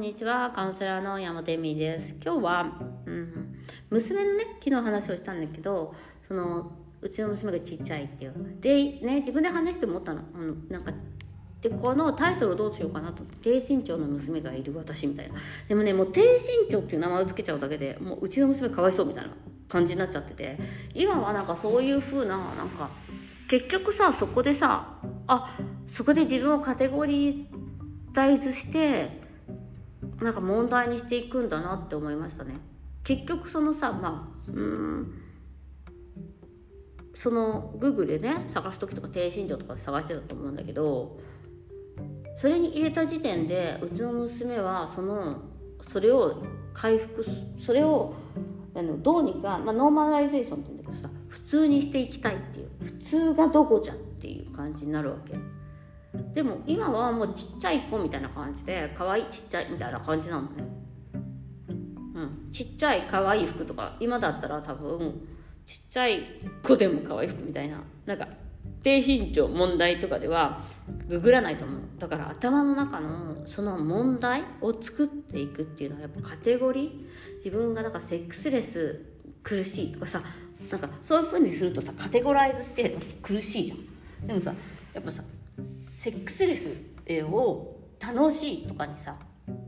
んにちはカウンセラーの山本恵美です。今日は、うん、娘のね昨日話をしたんだけどそのうちの娘がちっちゃいっていう。でね自分で話して思ったの、うん、なんかでこのタイトルをどうしようかなと。低身長の娘がいる私みたいな。でもねもう低身長っていう名前を付けちゃうだけでもううちの娘かわいそうみたいな感じになっちゃってて。今はなんかそういう風ななんか結局さそこでさあそこで自分をカテゴリーザイズしてなんか問題にしていくんだなって思いましたね。結局そのさまあうんそのグーグルでね探す時とか低身長とかで探してたと思うんだけどそれに入れた時点でうちの娘はそのそれを回復それをあのどうにか、まあ、ノーマライゼーションって言うんだけどさ普通にしていきたいっていう普通がどこじゃっていう感じになるわけ。でも今はもうちっちゃい子みたいな感じで可愛いちっちゃいみたいな感じなのね。うん。ちっちゃい可愛い服とか今だったら多分ちっちゃい子でも可愛い服みたいな。なんか低身長問題とかではググらないと思う。だから頭の中のその問題を作っていくっていうのはやっぱカテゴリー。自分がだからセックスレス苦しいとかさなんかそういうふうにするとさカテゴライズして苦しいじゃん。でもさやっぱさセックスレスを楽しいとかにさ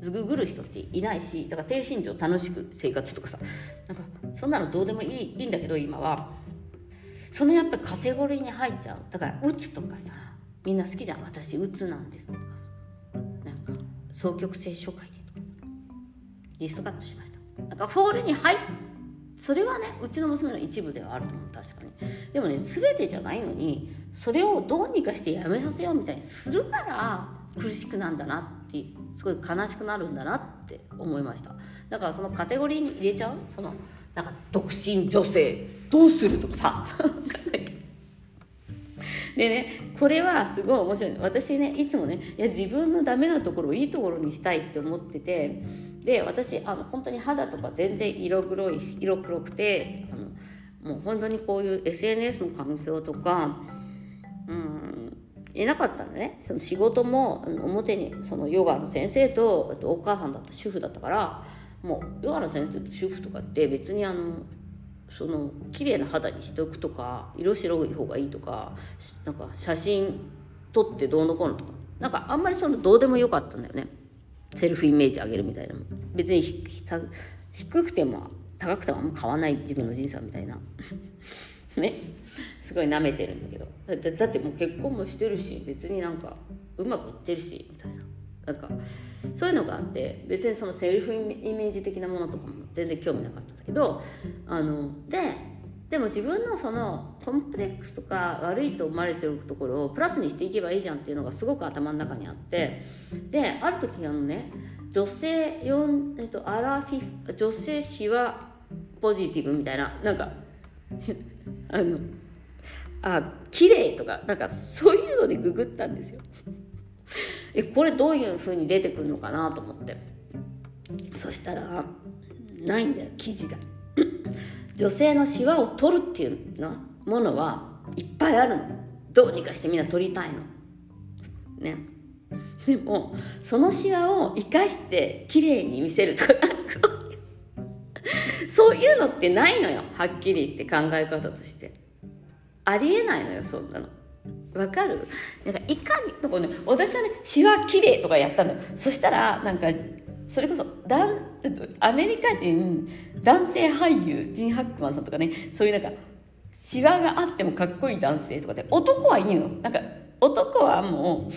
ググる人っていないしだから低身長楽しく生活とかさなんかそんなのどうでもいいいいんだけど今は。そのやっぱカテゴリーに入っちゃう。だからうつとかさみんな好きじゃん私うつなんですとかなんか双極性障害でとかリストカットしました。なんかそれに入っそれはねうちの娘の一部ではあると思う。確かに。でもね全てじゃないのにそれをどうにかしてやめさせようみたいにするから苦しくなんだなってすごい悲しくなるんだなって思いました。だからそのカテゴリーに入れちゃう？そのなんか独身女性どうするとかさ。でねこれはすごい面白い。私ねいつもねいや自分のダメなところをいいところにしたいって思っててで私あの本当に肌とか全然色黒い色黒くてあのもう本当にこういう SNS の環境とかうんいなかったのね。その仕事も表にそのヨガの先生ととお母さんだった主婦だったからもうヨガの先生と主婦とかって別にあのその綺麗な肌にしておくとか色白い方がいいとかなんか写真撮ってどうのこうのとか。なんかあんまりそのどうでもよかったんだよね。セルフイメージ上げるみたいな。別に低くても高くてもあんま変わない自分の人生みたいな。ね。すごい舐めてるんだけど。だだってもう結婚もしてるし別になんかうまくいってるしみたいな。なんかそういうのがあって別にそのセルフイメージ的なものとかも全然興味なかったんだけどあのででも自分のそのコンプレックスとか悪いと思われてるところをプラスにしていけばいいじゃんっていうのがすごく頭の中にあってである時あのね女性4、えっと、アラフィ女性シワポジティブみたいななんか あのあ綺麗とかなんかそういうのでググったんですよ。えこれどういうふうに出てくるのかなと思って。そしたらないんだよ記事が。女性のシワを取るっていうのものはいっぱいあるの。どうにかしてみんな取りたいの。ね。でもそのシワを生かして綺麗に見せるとかそういうのってないのよ。はっきり言って考え方として。ありえないのよそんなの。わかる？なんかいかにとかね私はねシワ綺麗とかやったのよ。そしたらなんかそれこそだアメリカ人男性俳優ジン・ハックマンさんとかねそういうなんかシワがあってもかっこいい男性とかで男はいいのなんか男はもう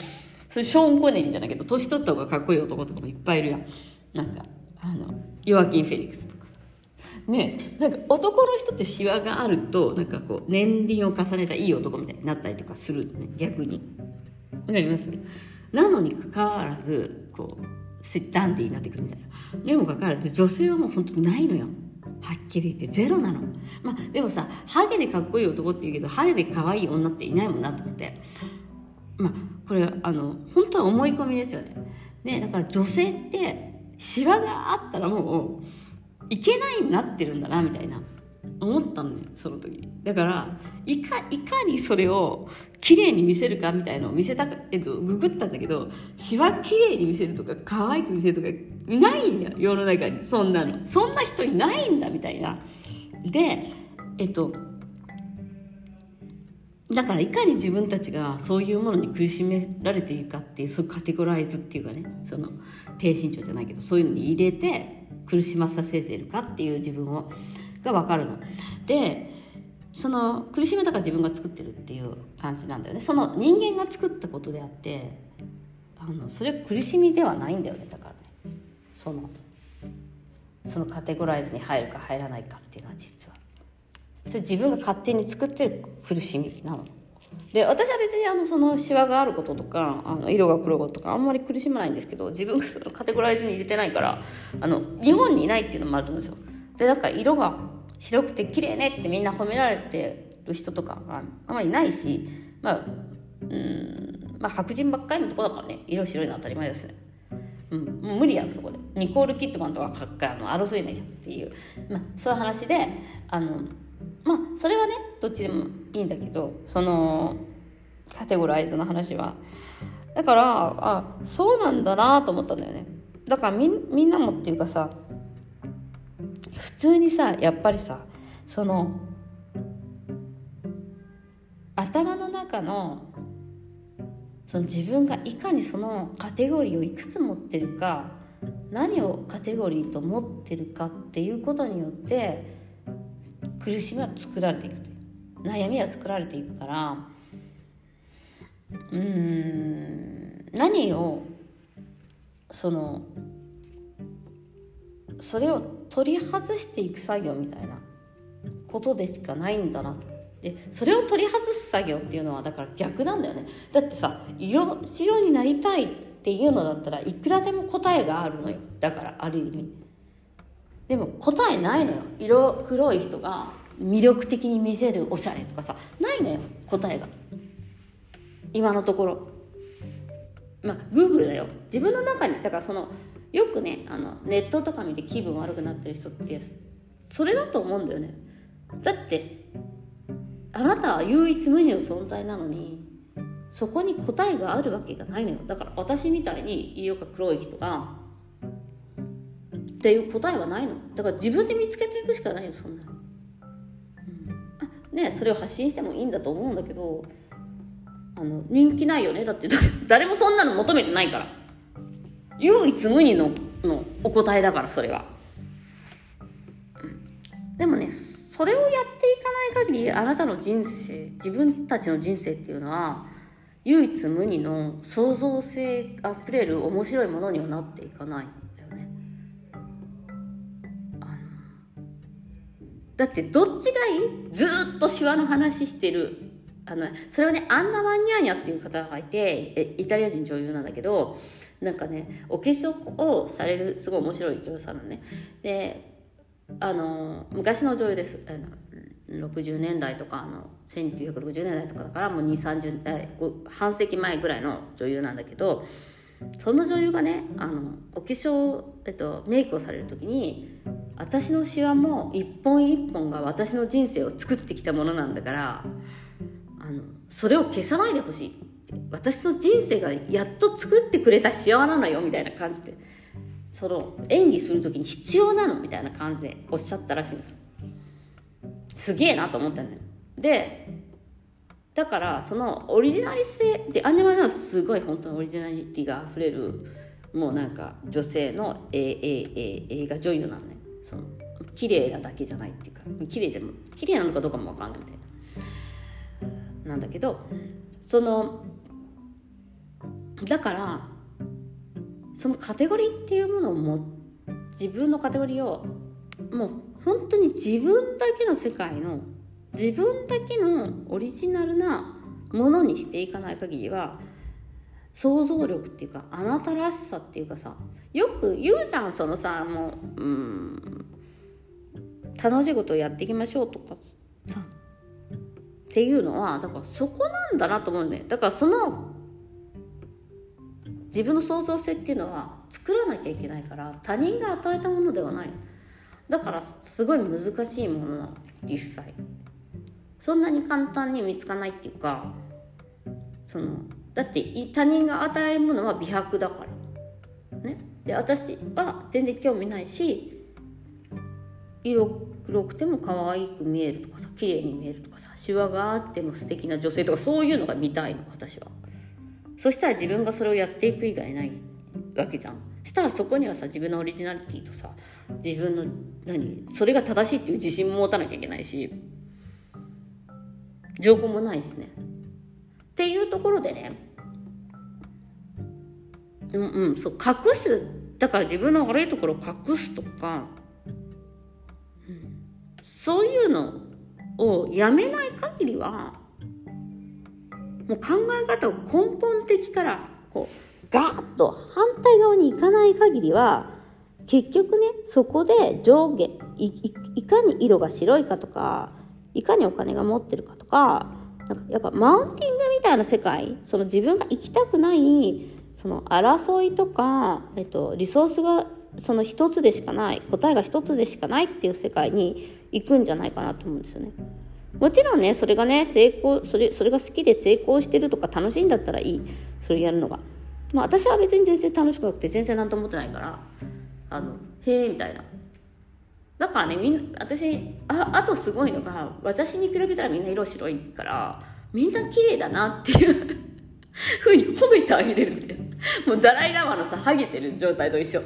それショーン・コネリーじゃないけど年取った方がかっこいい男とかもいっぱいいるやん。なんかあのヨアキン・フェニックスとかねなんか男の人ってシワがあるとなんかこう年輪を重ねたいい男みたいになったりとかするね逆に。わかります？なのにかかわらずこうダンディーになってくるみたいな。にもかかわらず女性はもう本当にないのよ。はっきり言って。ゼロなの。まあでもさハゲでかっこいい男って言うけどハゲで可愛い女っていないもんなと思って。まあこれあの本当は思い込みですよね。ねだから女性ってシワがあったらもういけないになってるんだなみたいな。思ったんだよその時。だからいかいかにそれを綺麗に見せるかみたいのを見せたか、えっと、ググったんだけどシワ綺麗に見せるとか可愛く見せるとかないんだよ世の中に。そんなの。そんな人いないんだみたいな。でえっとだからいかに自分たちがそういうものに苦しめられているかっていうそういうカテゴライズっていうかねその低身長じゃないけどそういうのに入れて苦しまさせてるかっていう自分をが分かるの。でその苦しめたか自分が作ってるっていう感じなんだよね。その人間が作ったことであってあのそれ苦しみではないんだよねだからね。そのそのカテゴライズに入るか入らないかっていうのは実は。それ自分が勝手に作ってる苦しみなの。で私は別にあのそのシワがあることとかあの色が黒いこととかあんまり苦しまないんですけど自分がそのカテゴライズに入れてないからあの日本にいないっていうのもあると思うんですよ。でだから色が白くて綺麗ねってみんな褒められてる人とかがあまりいないしまあうんまあ白人ばっかりのとこだからね色白いのは当たり前ですね。うん、もう無理やんそこで。ニコール・キットマンとかあの争えないじゃんっていう、まあ、そういう話であのまあそれはねどっちでもいいんだけどそのカテゴライズの話は。だからあそうなんだなと思ったんだよね。だからみみんなもっていうかさ普通にさやっぱりさその頭の中のその自分がいかにそのカテゴリーをいくつ持ってるか何をカテゴリーと思ってるかっていうことによって苦しみは作られていく悩みは作られていくからうん何をそのそれを取り外していく作業みたいなことでしかないんだなでそれを取り外す作業っていうのはだから逆なんだよね。だってさ色白になりたいっていうのだったらいくらでも答えがあるのよ。だからある意味。でも答えないのよ。色黒い人が魅力的に見せるおしゃれとかさ。ないのよ答えが。今のところ。まあグーグルだよ。自分の中にだからそのよくねあのネットとか見て気分悪くなってる人ってそれだと思うんだよね。だってあなたは唯一無二の存在なのにそこに答えがあるわけがないのよ。だから私みたいに色が黒い人がっていう答えはないの。だから自分で見つけていくしかないのそんな。の、うん、ねそれを発信してもいいんだと思うんだけどあの人気ないよね。だって誰もそんなの求めてないから。唯一無二ののお答えだからそれは、でもねそれをやっていかない限りあなたの人生自分たちの人生っていうのは唯一無二の創造性あふれる面白いものにはなっていかないんだよね。あのだってどっちがいい？ずっとシワの話してる。あのそれはねアンナ・マニャーニャっていう方がいてイタリア人女優なんだけどなんかねお化粧をされるすごい面白い女優さんなのね。であの昔の女優です。あの60年代とかあの1960年代とかだからもう2 3 0代半世紀前ぐらいの女優なんだけどその女優がねあのお化粧、えっと、メイクをされる時に私のシワも一本一本が私の人生を作ってきたものなんだからあのそれを消さないでほしい。私の人生がやっと作ってくれた幸せなのよみたいな感じで。その演技する時に必要なのみたいな感じでおっしゃったらしいんですよ。すげえなと思ったんだよ。でだからそのオリジナリ性でアニメはすごい本当にオリジナリティがあふれるもうなんか女性の映画女優なのねその綺麗なだけじゃないっていうか綺麗じゃ綺麗なのかどうかも分かんないみたいな。なんだけどそのだからそのカテゴリーっていうものをも自分のカテゴリーをもう本当に自分だけの世界の自分だけのオリジナルなものにしていかない限りは想像力っていうかあなたらしさっていうかさよく言うじゃんそのさもううん楽しいことをやっていきましょうとかさっていうのはだからそこなんだなと思うね。だからその自分の創造性っていうのは作らなきゃいけないから他人が与えたものではない。だからすごい難しいものなの実際。そんなに簡単に見つかないっていうかそのだって他人が与えるものは美白だから。ね。で私は全然興味ないし色黒くても可愛く見えるとかさ綺麗に見えるとかさシワがあっても素敵な女性とかそういうのが見たいの私は。そしたら自分がそれをやっていく以外ないわけじゃん。したらそこにはさ自分のオリジナリティとさ自分の何それが正しいっていう自信も持たなきゃいけないし情報もないしね。っていうところでねうんうんそう隠すだから自分の悪いところを隠すとか、そういうのをやめない限りはもう考え方を根本的からこうガーッと反対側に行かない限りは結局ねそこで上下いかに色が白いかとかいかにお金が持ってるかとかなんかやっぱマウンティングみたいな世界その自分が行きたくないその争いとか、えっと、リソースがその一つでしかない答えが一つでしかないっていう世界に行くんじゃないかなと思うんですよね。もちろんねそれがね成功それそれが好きで成功してるとか楽しいんだったらいい。それやるのが。まあ私は別に全然楽しくなくて全然何と思ってないから。あのへえみたいな。だからねみんな私ああとすごいのが私に比べたらみんな色白いからみんな綺麗だなっていう ふうに褒めてあげれるみたいな。もうダライラマのさハゲてる状態と一緒。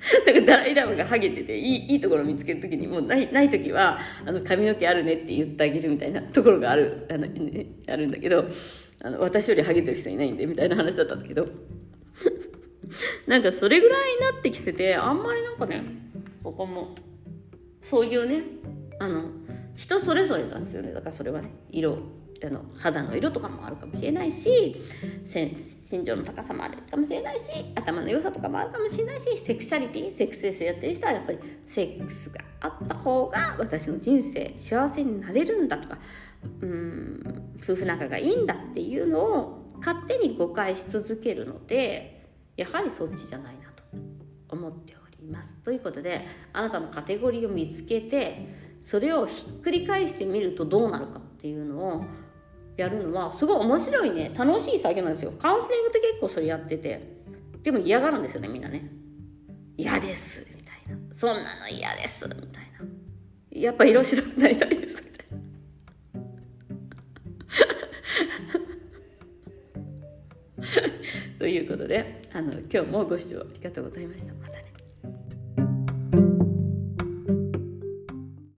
だからダライラマがハゲてていいいいところを見つける時にもうないない時はあの髪の毛あるねって言ってあげるみたいなところがあるあの、ね、あるんだけどあの私よりハゲてる人いないんでみたいな話だったんだけど。なんかそれぐらいになってきててあんまりなんかねここもそういうねあの人それぞれなんですよね。だからそれはね色あの肌の色とかもあるかもしれないし身長の高さもあるかもしれないし頭の良さとかもあるかもしれないしセクシャリティセックスエスやってる人はやっぱりセックスがあった方が私の人生幸せになれるんだとかうん夫婦仲がいいんだっていうのを勝手に誤解し続けるのでやはりそっちじゃないなと思っております。ということであなたのカテゴリーを見つけてそれをひっくり返してみるとどうなるかっていうのをやるのはすごい面白いね。楽しい作業なんですよ。カウンセリングって結構それやってて。でも嫌がるんですよねみんなね。嫌ですみたいな。そんなの嫌ですみたいな。やっぱ色白くなりたいですみたいな。ということであの今日もご視聴ありがとうございました。